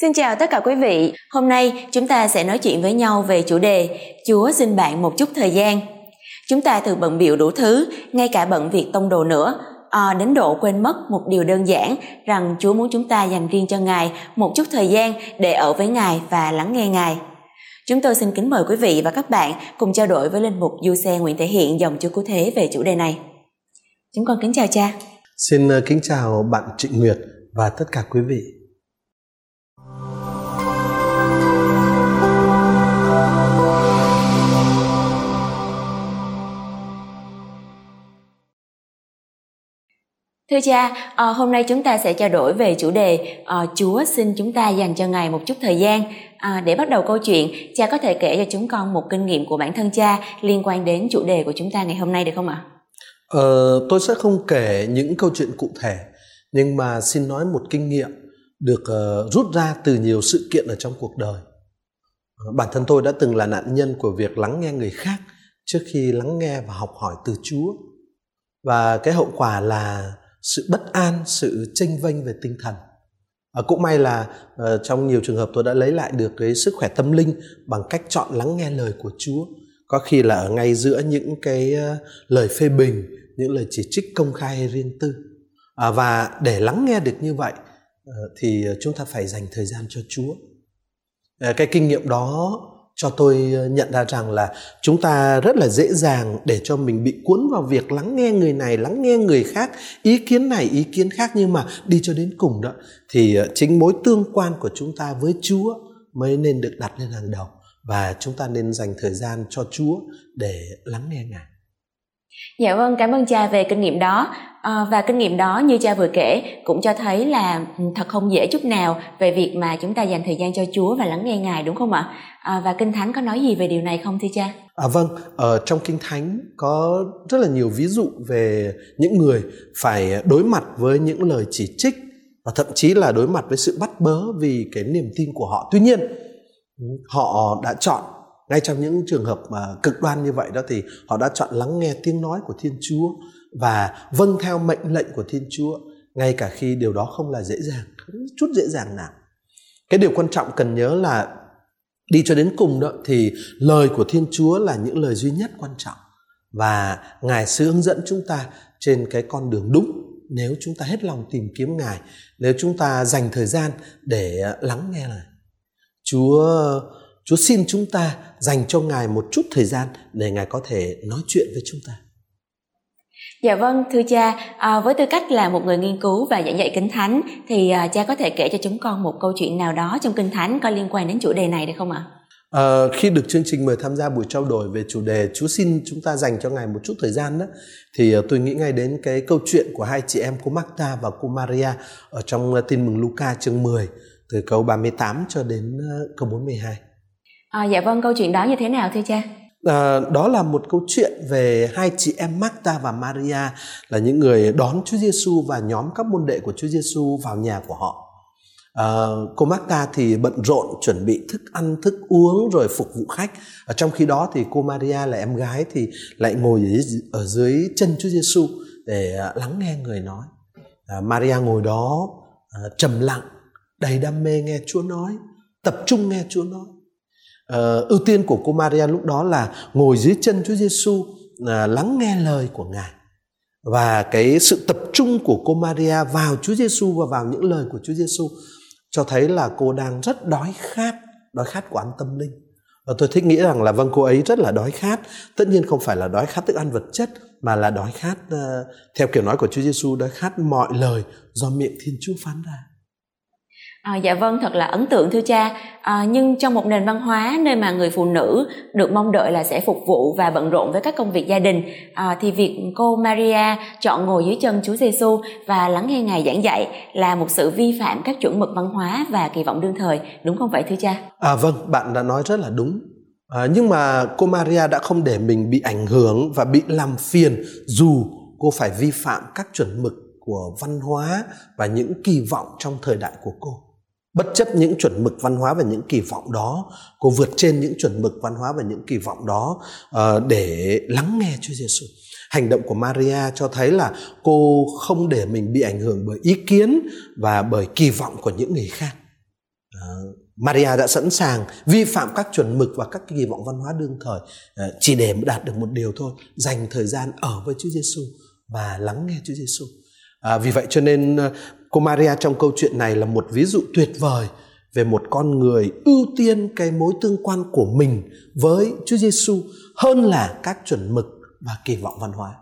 Xin chào tất cả quý vị. Hôm nay chúng ta sẽ nói chuyện với nhau về chủ đề Chúa xin bạn một chút thời gian. Chúng ta thường bận biểu đủ thứ, ngay cả bận việc tông đồ nữa, à, đến độ quên mất một điều đơn giản rằng Chúa muốn chúng ta dành riêng cho Ngài một chút thời gian để ở với Ngài và lắng nghe Ngài. Chúng tôi xin kính mời quý vị và các bạn cùng trao đổi với linh mục Du Xe Nguyễn Thể Hiện dòng Chúa Cứu Thế về chủ đề này. Chúng con kính chào cha. Xin ờ, kính chào bạn Trịnh Nguyệt và tất cả quý vị. Thưa cha, à, hôm nay chúng ta sẽ trao đổi về chủ đề à, Chúa xin chúng ta dành cho Ngài một chút thời gian. À, để bắt đầu câu chuyện, cha có thể kể cho chúng con một kinh nghiệm của bản thân cha liên quan đến chủ đề của chúng ta ngày hôm nay được không ạ? Ờ, tôi sẽ không kể những câu chuyện cụ thể, nhưng mà xin nói một kinh nghiệm được uh, rút ra từ nhiều sự kiện ở trong cuộc đời. Bản thân tôi đã từng là nạn nhân của việc lắng nghe người khác trước khi lắng nghe và học hỏi từ Chúa. Và cái hậu quả là sự bất an sự tranh vênh về tinh thần. À, cũng may là uh, trong nhiều trường hợp tôi đã lấy lại được cái sức khỏe tâm linh bằng cách chọn lắng nghe lời của chúa. Có khi là ở ngay giữa những cái uh, lời phê bình những lời chỉ trích công khai hay riêng tư. À, và để lắng nghe được như vậy uh, thì chúng ta phải dành thời gian cho chúa. À, cái kinh nghiệm đó cho tôi ờ, nhận ra rằng là chúng ta rất là dễ dàng để cho mình bị cuốn vào việc lắng nghe người này, lắng nghe người khác, ý kiến này, ý kiến khác. Nhưng mà đi cho đến cùng đó, thì ờ, chính mối tương quan của chúng ta với chúa mới nên được đặt lên hàng đầu. Và chúng ta nên dành thời gian cho chúa để lắng nghe ngài. Dạ vâng, cảm ơn cha về kinh nghiệm đó. À, và kinh nghiệm đó như cha vừa kể cũng cho thấy là ừ, thật không dễ chút nào về việc mà chúng ta dành thời gian cho Chúa và lắng nghe Ngài đúng không ạ? À, và Kinh Thánh có nói gì về điều này không thưa cha? À vâng, ở trong Kinh Thánh có rất là nhiều ví dụ về những người phải đối mặt với những lời chỉ trích và thậm chí là đối mặt với sự bắt bớ vì cái niềm tin của họ. Tuy nhiên, ừ, họ đã chọn ngay trong những trường hợp mà cực đoan như vậy đó thì họ đã chọn lắng nghe tiếng nói của thiên chúa và vâng theo mệnh lệnh của thiên chúa, ngay cả khi điều đó không là dễ dàng, không chút dễ dàng nào. Cái điều quan trọng cần nhớ là đi cho đến cùng đó thì lời của thiên chúa là những lời duy nhất quan trọng và ngài sẽ hướng dẫn chúng ta trên cái con đường đúng nếu chúng ta hết lòng tìm kiếm ngài, nếu chúng ta dành thời gian để lắng nghe lời. Chúa Chúa xin chúng ta dành cho Ngài một chút thời gian để Ngài có thể nói chuyện với chúng ta. Dạ vâng, thưa cha, à, với tư cách là một người nghiên cứu và giảng dạy Kinh Thánh thì à, cha có thể kể cho chúng con một câu chuyện nào đó trong Kinh Thánh có liên quan đến chủ đề này được không ạ? À, khi được chương trình mời tham gia buổi trao đổi về chủ đề Chúa xin chúng ta dành cho Ngài một chút thời gian đó thì uh, tôi nghĩ ngay đến cái câu chuyện của hai chị em cô Marta và cô Maria ở trong uh, tin mừng Luca chương 10 từ câu 38 cho đến câu 42. À, dạ vâng, câu chuyện đó như thế nào thưa cha? À, đó là một câu chuyện về hai chị em Marta và Maria là những người đón Chúa Giêsu và nhóm các môn đệ của Chúa Giêsu vào nhà của họ. À, cô Marta thì bận rộn chuẩn bị thức ăn thức uống rồi phục vụ khách. Ở trong khi đó thì cô Maria là em gái thì lại ngồi ở dưới chân Chúa Giêsu để à, lắng nghe người nói. À, Maria ngồi đó à, trầm lặng, đầy đam mê nghe Chúa nói, tập trung nghe Chúa nói uh, ưu tiên của cô Maria lúc đó là ngồi dưới chân Chúa Giêsu uh, lắng nghe lời của Ngài và cái sự tập trung của cô Maria vào Chúa Giêsu và vào những lời của Chúa Giêsu cho thấy là cô đang rất đói khát, đói khát của ăn tâm linh. Và tôi thích nghĩ rằng là vâng cô ấy rất là đói khát, tất nhiên không phải là đói khát thức ăn vật chất mà là đói khát uh, theo kiểu nói của Chúa Giêsu đói khát mọi lời do miệng Thiên Chúa phán ra. À, dạ vâng, thật là ấn tượng thưa cha. À, nhưng trong một nền văn hóa nơi mà người phụ nữ được mong đợi là sẽ phục vụ và bận rộn với các công việc gia đình, à, thì việc cô Maria chọn ngồi dưới chân Chúa Giêsu và lắng nghe Ngài giảng dạy là một sự vi phạm các chuẩn mực văn hóa và kỳ vọng đương thời, đúng không vậy thưa cha? À vâng, bạn đã nói rất là đúng. À, nhưng mà cô Maria đã không để mình bị ảnh hưởng và bị làm phiền dù cô phải vi phạm các chuẩn mực của văn hóa và những kỳ vọng trong thời đại của cô bất chấp những chuẩn mực văn hóa và những kỳ vọng đó cô vượt trên những chuẩn mực văn hóa và những kỳ vọng đó uh, để lắng nghe Chúa Giêsu hành động của Maria cho thấy là cô không để mình bị ảnh hưởng bởi ý kiến và bởi kỳ vọng của những người khác ờ, Maria đã sẵn sàng vi phạm các chuẩn mực và các kỳ vọng văn hóa đương thời ờ, chỉ để đạt được một điều thôi, dành thời gian ở với Chúa Giêsu và lắng nghe Chúa Giêsu. À, vì vậy cho nên cô Maria trong câu chuyện này là một ví dụ tuyệt vời về một con người ưu tiên cái mối tương quan của mình với Chúa Giêsu hơn là các chuẩn mực và kỳ vọng văn hóa.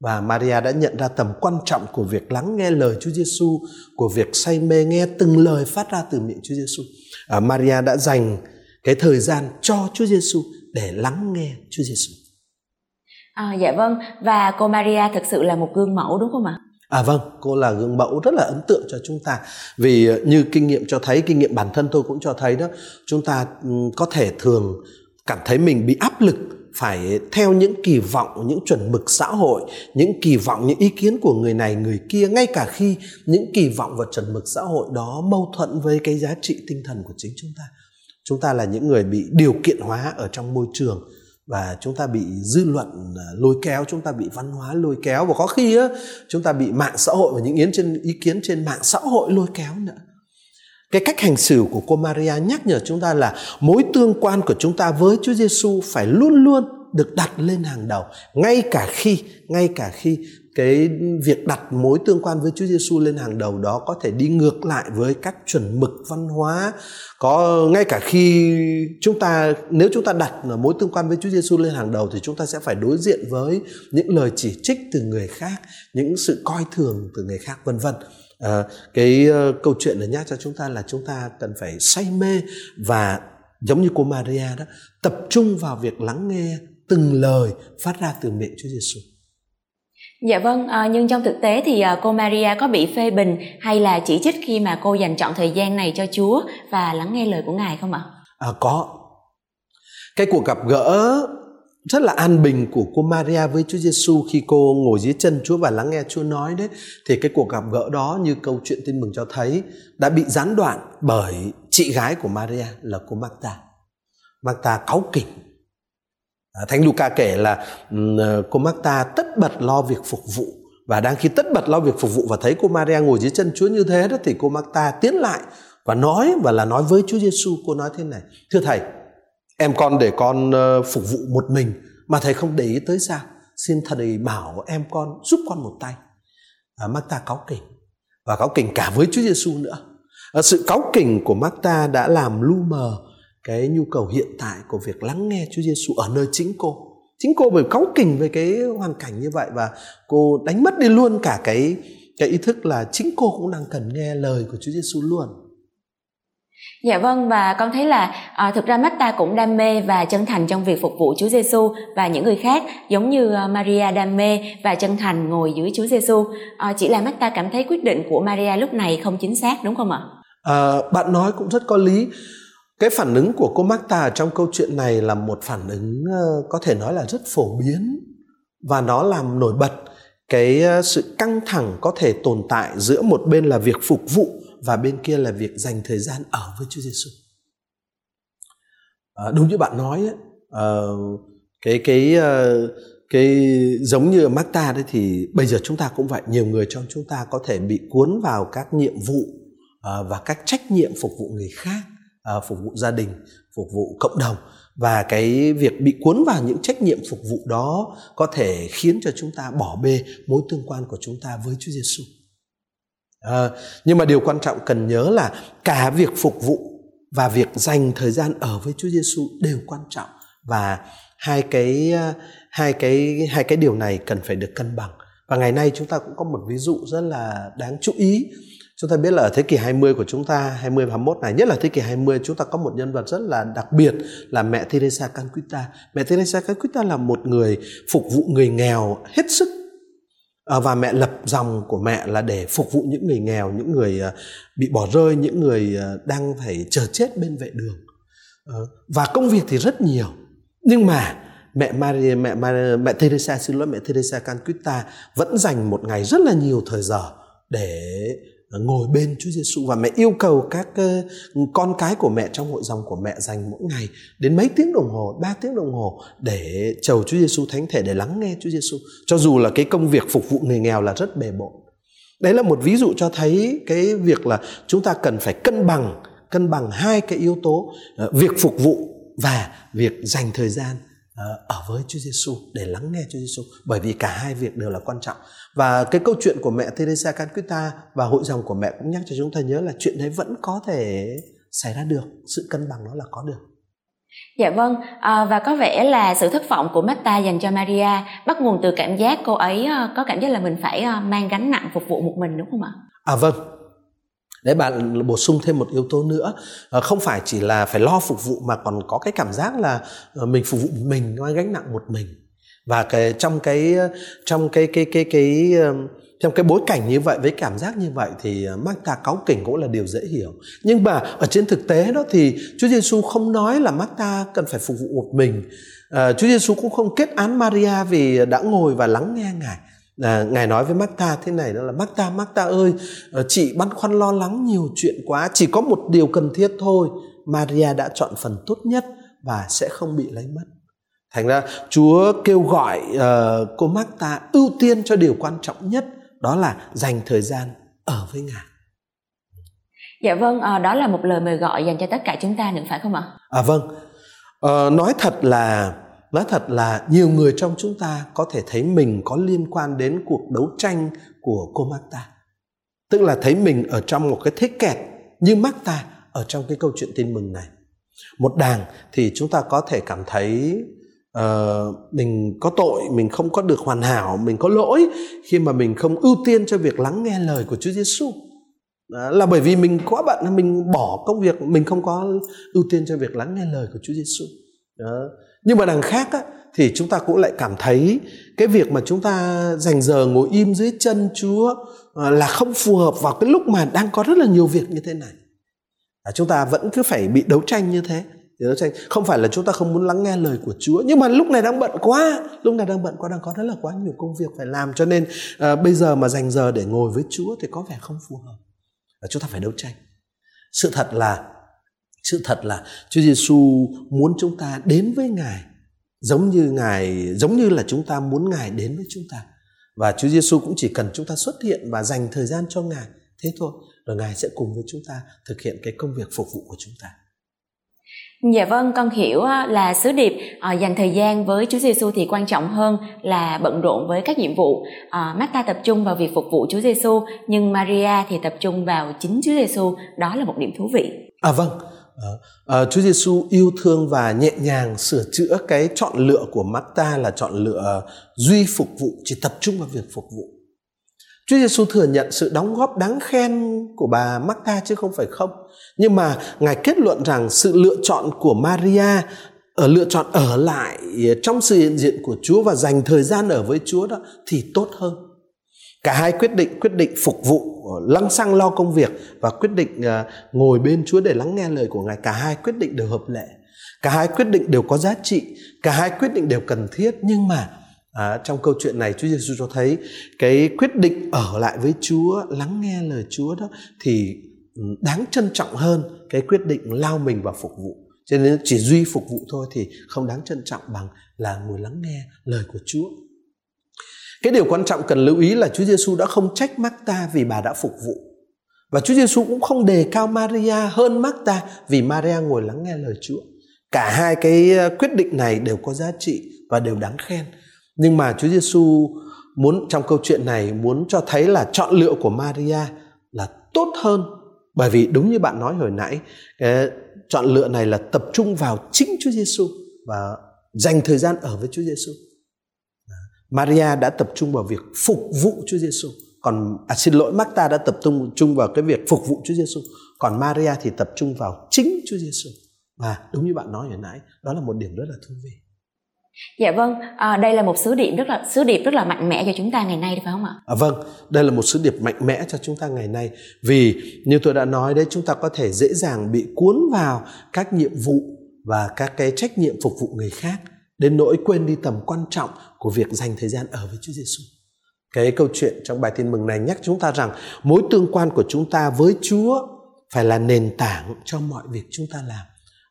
Và Maria đã nhận ra tầm quan trọng của việc lắng nghe lời Chúa Giêsu, của việc say mê nghe từng lời phát ra từ miệng Chúa Giêsu. À, Maria đã dành cái thời gian cho Chúa Giêsu để lắng nghe Chúa Giêsu. À, dạ vâng, và cô Maria thực sự là một gương mẫu đúng không ạ? À vâng, cô là gương mẫu rất là ấn tượng cho chúng ta. Vì ờ, như kinh nghiệm cho thấy, kinh nghiệm bản thân tôi cũng cho thấy đó, chúng ta ừ, có thể thường cảm thấy mình bị áp lực phải theo những kỳ vọng, những chuẩn mực xã hội, những kỳ vọng, những ý kiến của người này, người kia, ngay cả khi những kỳ vọng và chuẩn mực xã hội đó mâu thuẫn với cái giá trị tinh thần của chính chúng ta. Chúng ta là những người bị điều kiện hóa ở trong môi trường và chúng ta bị dư luận à, lôi kéo chúng ta bị văn hóa lôi kéo. Và có khi á, chúng ta bị mạng xã hội và những yến trên ý kiến trên mạng xã hội lôi kéo nữa. Cái cách hành xử của cô Maria nhắc nhở chúng ta là mối tương quan của chúng ta với Chúa Giêsu phải luôn luôn được đặt lên hàng đầu. Ngay cả khi ngay cả khi cái việc đặt mối tương quan với Chúa Giêsu lên hàng đầu đó có thể đi ngược lại với các chuẩn mực văn hóa có ngay cả khi chúng ta nếu chúng ta đặt mối tương quan với Chúa Giêsu lên hàng đầu thì chúng ta sẽ phải đối diện với những lời chỉ trích từ người khác những sự coi thường từ người khác vân vân à, cái uh, câu chuyện này nhắc cho chúng ta là chúng ta cần phải say mê và giống như cô Maria đó tập trung vào việc lắng nghe từng lời phát ra từ miệng Chúa Giêsu. Dạ vâng, à, nhưng trong thực tế thì à, cô Maria có bị phê bình hay là chỉ trích khi mà cô dành chọn thời gian này cho Chúa và lắng nghe lời của Ngài không ạ? À, có. Cái cuộc gặp gỡ rất là an bình của cô Maria với Chúa Giêsu khi cô ngồi dưới chân Chúa và lắng nghe Chúa nói đấy thì cái cuộc gặp gỡ đó như câu chuyện tin mừng cho thấy đã bị gián đoạn bởi chị gái của Maria là cô Marta. Marta cáu kỉnh À, Thánh Luca kể là ờ, cô Marta tất bật lo việc phục vụ. Và đang khi tất bật lo việc phục vụ và thấy cô Maria ngồi dưới chân Chúa như thế đó thì cô Marta tiến lại và nói và là nói với Chúa Giêsu cô nói thế này thưa thầy em con để con ờ, phục vụ một mình mà thầy không để ý tới sao? Xin thầy bảo em con giúp con một tay. À, Marta cáu kỉnh và cáu kỉnh cả với Chúa Giêsu nữa. À, sự cáu kỉnh của Marta đã làm lu mờ cái nhu cầu hiện tại của việc lắng nghe Chúa Giêsu ở nơi chính cô. Chính cô bởi cáu kỉnh về cái hoàn cảnh như vậy và cô đánh mất đi luôn cả cái cái ý thức là chính cô cũng đang cần nghe lời của Chúa Giêsu luôn. Dạ vâng và con thấy là à, thực ra mắt ta cũng đam mê và chân thành trong việc phục vụ Chúa Giêsu và những người khác giống như à, Maria đam mê và chân thành ngồi dưới Chúa Giêsu. À, chỉ là mắt ta cảm thấy quyết định của Maria lúc này không chính xác đúng không ạ? À, bạn nói cũng rất có lý cái phản ứng của cô Marta trong câu chuyện này là một phản ứng ờ, có thể nói là rất phổ biến. Và nó làm nổi bật cái ờ, sự căng thẳng có thể tồn tại giữa một bên là việc phục vụ và bên kia là việc dành thời gian ở với Chúa Giêsu. À, ờ, đúng như bạn nói ấy, à, cái cái cái giống như Marta đấy thì bây giờ chúng ta cũng vậy. Nhiều người trong chúng ta có thể bị cuốn vào các nhiệm vụ và các trách nhiệm phục vụ người khác uh, phục vụ gia đình phục vụ cộng đồng và cái việc bị cuốn vào những trách nhiệm phục vụ đó có thể khiến cho chúng ta bỏ bê mối tương quan của chúng ta với Chúa Giêsu. À, nhưng mà điều quan trọng cần nhớ là cả việc phục vụ và việc dành thời gian ở với Chúa Giêsu đều quan trọng và hai cái à, hai cái hai cái điều này cần phải được cân bằng. Và ngày nay chúng ta cũng có một ví dụ rất là đáng chú ý Chúng ta biết là ở thế kỷ 20 của chúng ta, 20 và 21 này, nhất là thế kỷ 20 chúng ta có một nhân vật rất là đặc biệt là mẹ Teresa Calcutta. Mẹ Teresa Calcutta là một người phục vụ người nghèo hết sức à, và mẹ lập dòng của mẹ là để phục vụ những người nghèo, những người à, bị bỏ rơi, những người à, đang phải chờ chết bên vệ đường. Ờ, và công việc thì rất nhiều. Nhưng mà mẹ Maria, mẹ, Maria mẹ Teresa xin lỗi mẹ Teresa Calcutta vẫn dành một ngày rất là nhiều thời giờ để ngồi bên Chúa Giêsu và mẹ yêu cầu các con cái của mẹ trong hội dòng của mẹ dành mỗi ngày đến mấy tiếng đồng hồ, 3 tiếng đồng hồ để chầu Chúa Giêsu thánh thể để lắng nghe Chúa Giêsu. Cho dù là cái công việc phục vụ người nghèo là rất bề bộn. Đấy là một ví dụ cho thấy cái việc là chúng ta cần phải cân bằng cân bằng hai cái yếu tố ờ, việc phục vụ và việc dành thời gian ở với Chúa Giêsu để lắng nghe Chúa Giêsu bởi vì cả hai việc đều là quan trọng. Và cái câu chuyện của mẹ Teresa Calcutta và hội dòng của mẹ cũng nhắc cho chúng ta nhớ là chuyện đấy vẫn có thể xảy ra được. Sự cân bằng nó là có được. Dạ vâng, à, và có vẻ là sự thất vọng của Marta dành cho Maria bắt nguồn từ cảm giác cô ấy à, có cảm giác là mình phải à, mang gánh nặng phục vụ một mình đúng không ạ? À vâng, Đấy bạn bổ sung thêm một yếu tố nữa. Ờ, không phải chỉ là phải lo phục vụ Mà còn có cái cảm giác là ờ, Mình phục vụ mình mang gánh nặng một mình. Và cái trong cái ờ, Trong cái cái cái cái, cái trong cái bối cảnh như vậy với cảm giác như vậy thì mắc ta cáu kỉnh cũng là điều dễ hiểu. Nhưng mà ở trên thực tế đó thì Chúa Giêsu không nói là Marta cần phải phục vụ một mình. À, Chúa Giêsu cũng không kết án Maria vì đã ngồi và lắng nghe ngài à, ngài nói với Marta thế này đó là Marta Marta ơi ờ, chị băn khoăn lo lắng nhiều chuyện quá chỉ có một điều cần thiết thôi. Maria đã chọn phần tốt nhất và sẽ không bị lấy mất. Thành ra Chúa kêu gọi uh, cô Marta ưu tiên cho điều quan trọng nhất đó là dành thời gian ở với ngài. Dạ vâng à, đó là một lời mời gọi dành cho tất cả chúng ta nữa phải không ạ? À vâng. À, nói thật là nói thật là nhiều người trong chúng ta có thể thấy mình có liên quan đến cuộc đấu tranh của cô Marta tức là thấy mình ở trong một cái thế kẹt như Marta ở trong cái câu chuyện tin mừng này. Một đàng thì chúng ta có thể cảm thấy uh, mình có tội mình không có được hoàn hảo mình có lỗi khi mà mình không ưu tiên cho việc lắng nghe lời của Chúa Giêsu đó, là bởi vì mình quá bận mình bỏ công việc mình không có ưu tiên cho việc lắng nghe lời của Chúa Giêsu nhưng mà đằng khác á, thì chúng ta cũng lại cảm thấy cái việc mà chúng ta dành giờ ngồi im dưới chân Chúa à, là không phù hợp vào cái lúc mà đang có rất là nhiều việc như thế này. À, chúng ta vẫn cứ phải bị đấu tranh như thế. Đấu tranh. Không phải là chúng ta không muốn lắng nghe lời của Chúa nhưng mà lúc này đang bận quá. Lúc này đang bận quá đang có rất là quá nhiều công việc phải làm. Cho nên à, bây giờ mà dành giờ để ngồi với Chúa thì có vẻ không phù hợp. Và chúng ta phải đấu tranh. Sự thật là sự thật là Chúa Giêsu muốn chúng ta đến với Ngài giống như Ngài giống như là chúng ta muốn Ngài đến với chúng ta và Chúa Giêsu cũng chỉ cần chúng ta xuất hiện và dành thời gian cho Ngài thế thôi rồi Ngài sẽ cùng với chúng ta thực hiện cái công việc phục vụ của chúng ta Dạ vâng, con hiểu là sứ điệp à, dành thời gian với Chúa Giêsu thì quan trọng hơn là bận rộn với các nhiệm vụ. À, Marta tập trung vào việc phục vụ Chúa Giêsu, nhưng Maria thì tập trung vào chính Chúa Giêsu. Đó là một điểm thú vị. À vâng, à, Chúa Giêsu yêu thương và nhẹ nhàng sửa chữa cái chọn lựa của Marta là chọn lựa duy phục vụ, chỉ tập trung vào việc phục vụ. Chúa Giêsu thừa nhận sự đóng góp đáng khen của bà Marta chứ không phải không. Nhưng mà Ngài kết luận rằng sự lựa chọn của Maria ở lựa chọn ở lại trong sự hiện diện của Chúa và dành thời gian ở với Chúa đó thì tốt hơn. Cả hai quyết định quyết định phục vụ ờ, lăng xăng lo công việc và quyết định uh, ngồi bên Chúa để lắng nghe lời của Ngài. Cả hai quyết định đều hợp lệ. Cả hai quyết định đều có giá trị. Cả hai quyết định đều cần thiết nhưng mà À, trong câu chuyện này Chúa Giêsu cho thấy cái quyết định ở lại với Chúa, lắng nghe lời Chúa đó thì ừ, đáng trân trọng hơn cái quyết định lao mình vào phục vụ. Cho nên chỉ duy phục vụ thôi thì không đáng trân trọng bằng là ngồi lắng nghe lời của Chúa. Cái điều quan trọng cần lưu ý là Chúa Giêsu đã không trách Marta vì bà đã phục vụ. Và Chúa Giêsu cũng không đề cao Maria hơn Marta vì Maria ngồi lắng nghe lời Chúa. Cả hai cái ờ, quyết định này đều có giá trị và đều đáng khen nhưng mà Chúa Giêsu muốn, trong câu chuyện này, muốn cho thấy là chọn lựa của Maria là tốt hơn bởi vì đúng như bạn nói hồi nãy, cái chọn lựa này là tập trung vào chính Chúa Giêsu và dành thời gian ở với Chúa Giêsu. Maria đã tập trung vào việc phục vụ Chúa Giêsu, còn à, xin lỗi Marta đã tập trung chung vào cái việc phục vụ Chúa Giêsu, còn Maria thì tập trung vào chính Chúa Giêsu. Và đúng như bạn nói hồi nãy, đó là một điểm rất là thú vị. Dạ vâng, à, đây là một sứ điệp rất là sứ điệp rất là mạnh mẽ cho chúng ta ngày nay phải không ạ? À, vâng, đây là một sứ điệp mạnh mẽ cho chúng ta ngày nay vì như tôi đã nói đấy chúng ta có thể dễ dàng bị cuốn vào các nhiệm vụ và các cái trách nhiệm phục vụ người khác đến nỗi quên đi tầm quan trọng của việc dành thời gian ở với Chúa Giêsu. Cái câu chuyện trong bài tin mừng này nhắc chúng ta rằng mối tương quan của chúng ta với Chúa phải là nền tảng cho mọi việc chúng ta làm.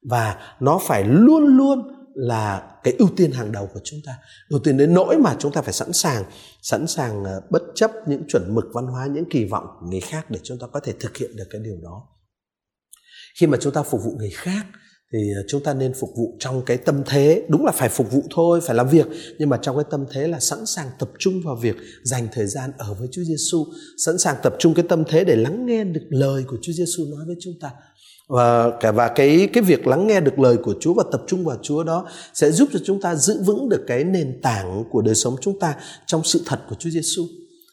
Và nó phải luôn luôn là cái ưu tiên hàng đầu của chúng ta. Ưu tiên đến nỗi mà chúng ta phải sẵn sàng sẵn sàng ờ, bất chấp những chuẩn mực văn hóa, những kỳ vọng của người khác để chúng ta có thể thực hiện được cái điều đó. Khi mà chúng ta phục vụ người khác thì ờ, chúng ta nên phục vụ trong cái tâm thế. Đúng là phải phục vụ thôi, phải làm việc. Nhưng mà trong cái tâm thế là sẵn sàng tập trung vào việc dành thời gian ở với Chúa Giêsu sẵn sàng tập trung cái tâm thế để lắng nghe được lời của Chúa Giêsu nói với chúng ta. Và cả, và cái cái việc lắng nghe được lời của Chúa và tập trung vào Chúa đó sẽ giúp cho chúng ta giữ vững được cái nền tảng của đời sống chúng ta trong sự thật của Chúa Giêsu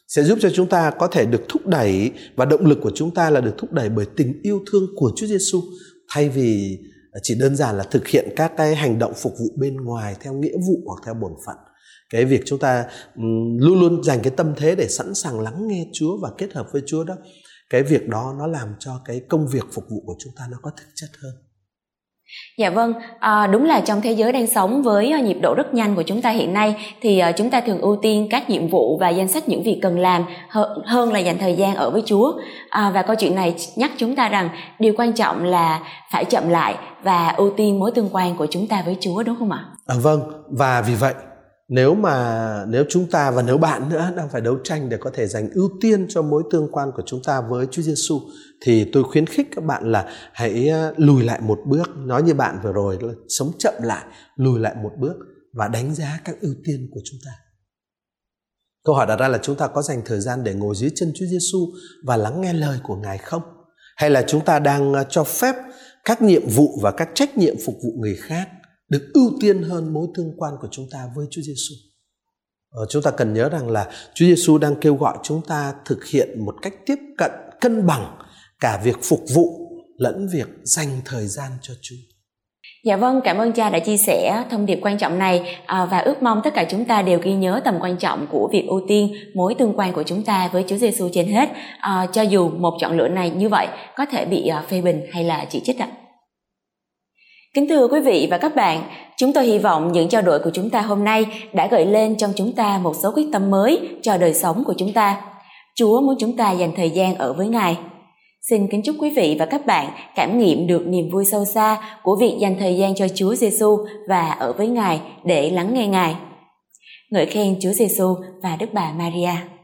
sẽ giúp cho chúng ta có thể được thúc đẩy và động lực của chúng ta là được thúc đẩy bởi tình yêu thương của Chúa Giêsu thay vì Ờ, chỉ đơn giản là thực hiện các cái hành động phục vụ bên ngoài theo nghĩa vụ hoặc theo bổn phận. Cái việc chúng ta luôn luôn dành cái tâm thế để sẵn sàng lắng nghe Chúa và kết hợp với Chúa đó, cái việc đó nó làm cho cái công việc phục vụ của chúng ta nó có thực chất hơn. Dạ vâng, à, đúng là trong thế giới đang sống với ờ, nhịp độ rất nhanh của chúng ta hiện nay thì ờ, chúng ta thường ưu tiên các nhiệm vụ và danh sách những việc cần làm hơn, hơn là dành thời gian ở với Chúa. À, và câu chuyện này nhắc chúng ta rằng điều quan trọng là phải chậm lại và ưu tiên mối tương quan của chúng ta với Chúa đúng không ạ? À, vâng, và vì vậy nếu mà, nếu chúng ta và nếu bạn nữa đang phải đấu tranh để có thể dành ưu tiên cho mối tương quan của chúng ta với Chúa Giêsu thì tôi khuyến khích các bạn là hãy ờ, lùi lại một bước. Nói như bạn vừa rồi là sống chậm lại, lùi lại một bước và đánh giá các ưu tiên của chúng ta. Câu hỏi đặt ra là chúng ta có dành thời gian để ngồi dưới chân Chúa Giêsu và lắng nghe lời của Ngài không? Hay là chúng ta đang ờ, cho phép các nhiệm vụ và các trách nhiệm phục vụ người khác được ưu tiên hơn mối tương quan của chúng ta với Chúa Giêsu. Ờ, chúng ta cần nhớ rằng là Chúa Giêsu đang kêu gọi chúng ta thực hiện một cách tiếp cận cân bằng cả việc phục vụ lẫn việc dành thời gian cho Chúa. Dạ vâng, cảm ơn cha đã chia sẻ thông điệp quan trọng này à, và ước mong tất cả chúng ta đều ghi nhớ tầm quan trọng của việc ưu tiên mối tương quan của chúng ta với Chúa Giêsu trên hết. À, cho dù một chọn lựa này như vậy có thể bị à, phê bình hay là chỉ trích ạ. Kính thưa quý vị và các bạn, chúng tôi hy vọng những trao đổi của chúng ta hôm nay đã gợi lên trong chúng ta một số quyết tâm mới cho đời sống của chúng ta. Chúa muốn chúng ta dành thời gian ở với Ngài. Xin kính chúc quý vị và các bạn cảm nghiệm được niềm vui sâu xa của việc dành thời gian cho Chúa Giêsu và ở với Ngài để lắng nghe Ngài. Ngợi khen Chúa Giêsu và Đức Bà Maria.